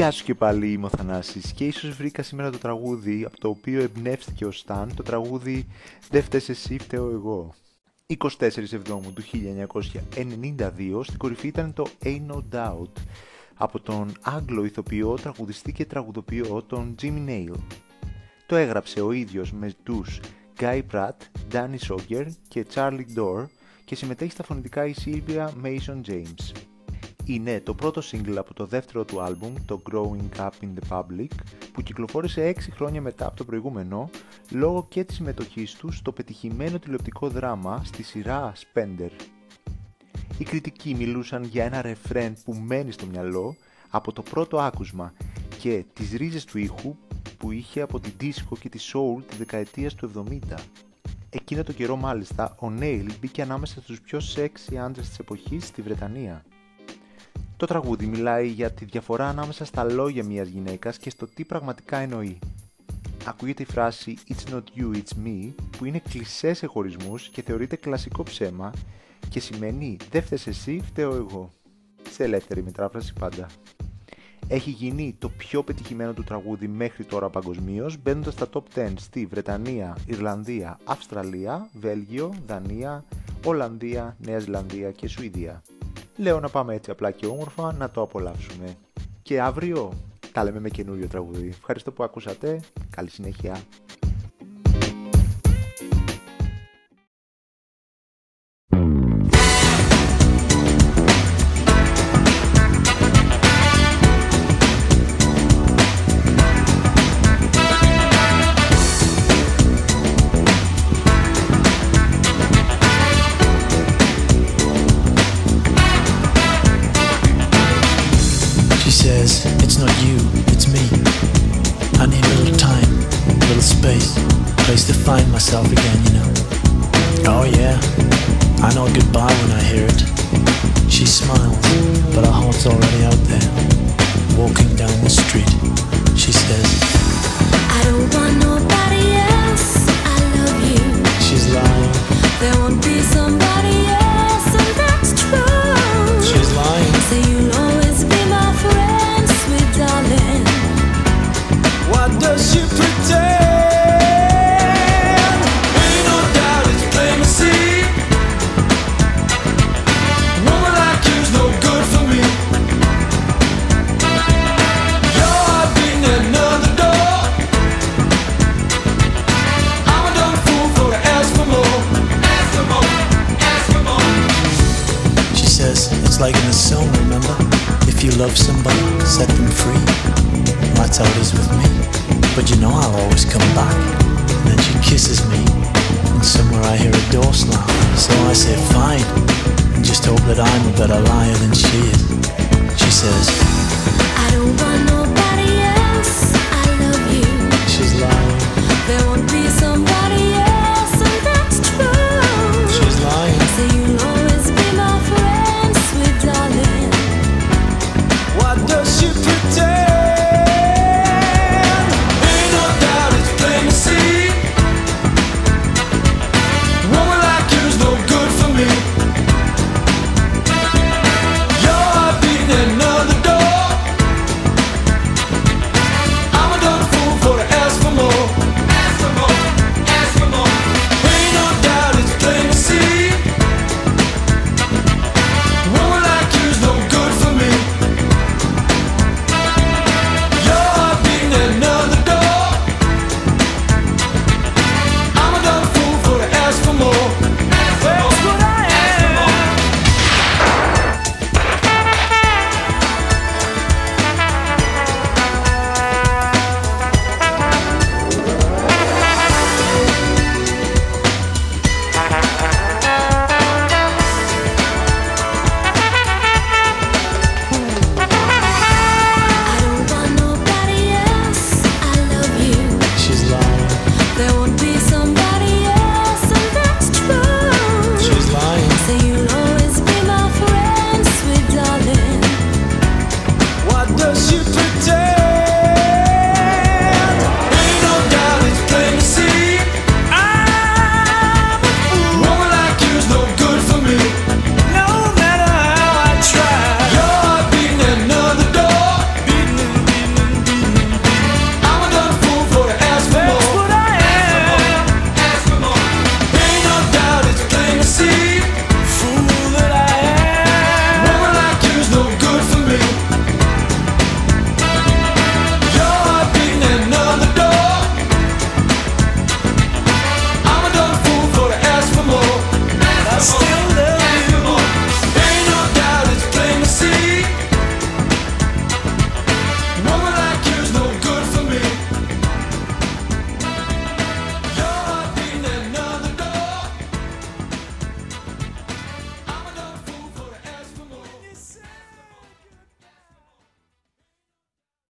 Γεια σου και πάλι είμαι ο Θανάσης και ίσως βρήκα σήμερα το τραγούδι από το οποίο εμπνεύστηκε ο Σταν το τραγούδι «Δεν φταίς εσύ, φταίω εγώ». 24 Εβδόμου του 1992 στην κορυφή ήταν το Ain't No Doubt από τον Άγγλο ηθοποιό, τραγουδιστή και τραγουδοποιό τον Jimmy Nail. Το έγραψε ο ίδιος με τους Guy Pratt, Danny Sogger και Charlie Dore και συμμετέχει στα φωνητικά η Sylvia Mason James. Είναι το πρώτο single από το δεύτερο του άλμπουμ, το Growing Up in the Public, που κυκλοφόρησε 6 χρόνια μετά από το προηγούμενο, λόγω και της συμμετοχής του στο πετυχημένο τηλεοπτικό δράμα στη σειρά Spender. Οι κριτικοί μιλούσαν για ένα ρεφρέν που μένει στο μυαλό από το πρώτο άκουσμα και τις ρίζες του ήχου που είχε από την disco και τη soul της δεκαετίας του 70. Εκείνο το καιρό μάλιστα ο Νέιλ μπήκε ανάμεσα στους πιο sexy άντρες της εποχής στη Βρετανία. Το τραγούδι μιλάει για τη διαφορά ανάμεσα στα λόγια μιας γυναίκας και στο τι πραγματικά εννοεί. Ακούγεται η φράση «It's not you, it's me» που είναι κλισέ σε χωρισμούς και θεωρείται κλασικό ψέμα και σημαίνει «Δεν φταίς εσύ, φταίω εγώ». Σε ελεύθερη μετάφραση πάντα. Έχει γίνει το πιο πετυχημένο του τραγούδι μέχρι τώρα παγκοσμίως, μπαίνοντας στα top 10 στη Βρετανία, Ιρλανδία, Αυστραλία, Βέλγιο, Δανία, Ολλανδία, Νέα Ζηλανδία και Σουηδία. Λέω να πάμε έτσι απλά και όμορφα να το απολαύσουμε. Και αύριο τα λέμε με καινούριο τραγούδι. Ευχαριστώ που ακούσατε. Καλή συνέχεια. It's not you, it's me. I need a little time, a little space, a place to find myself again, you know. Oh yeah, I know goodbye when I hear it. She smiles, but her heart's already out there. Walking down the street, she says, love somebody, set them free. That's how it is with me. But you know I'll always come back. And then she kisses me. And somewhere I hear a door slam. So I say fine. And just hope that I'm a better liar than she is. She says, I don't want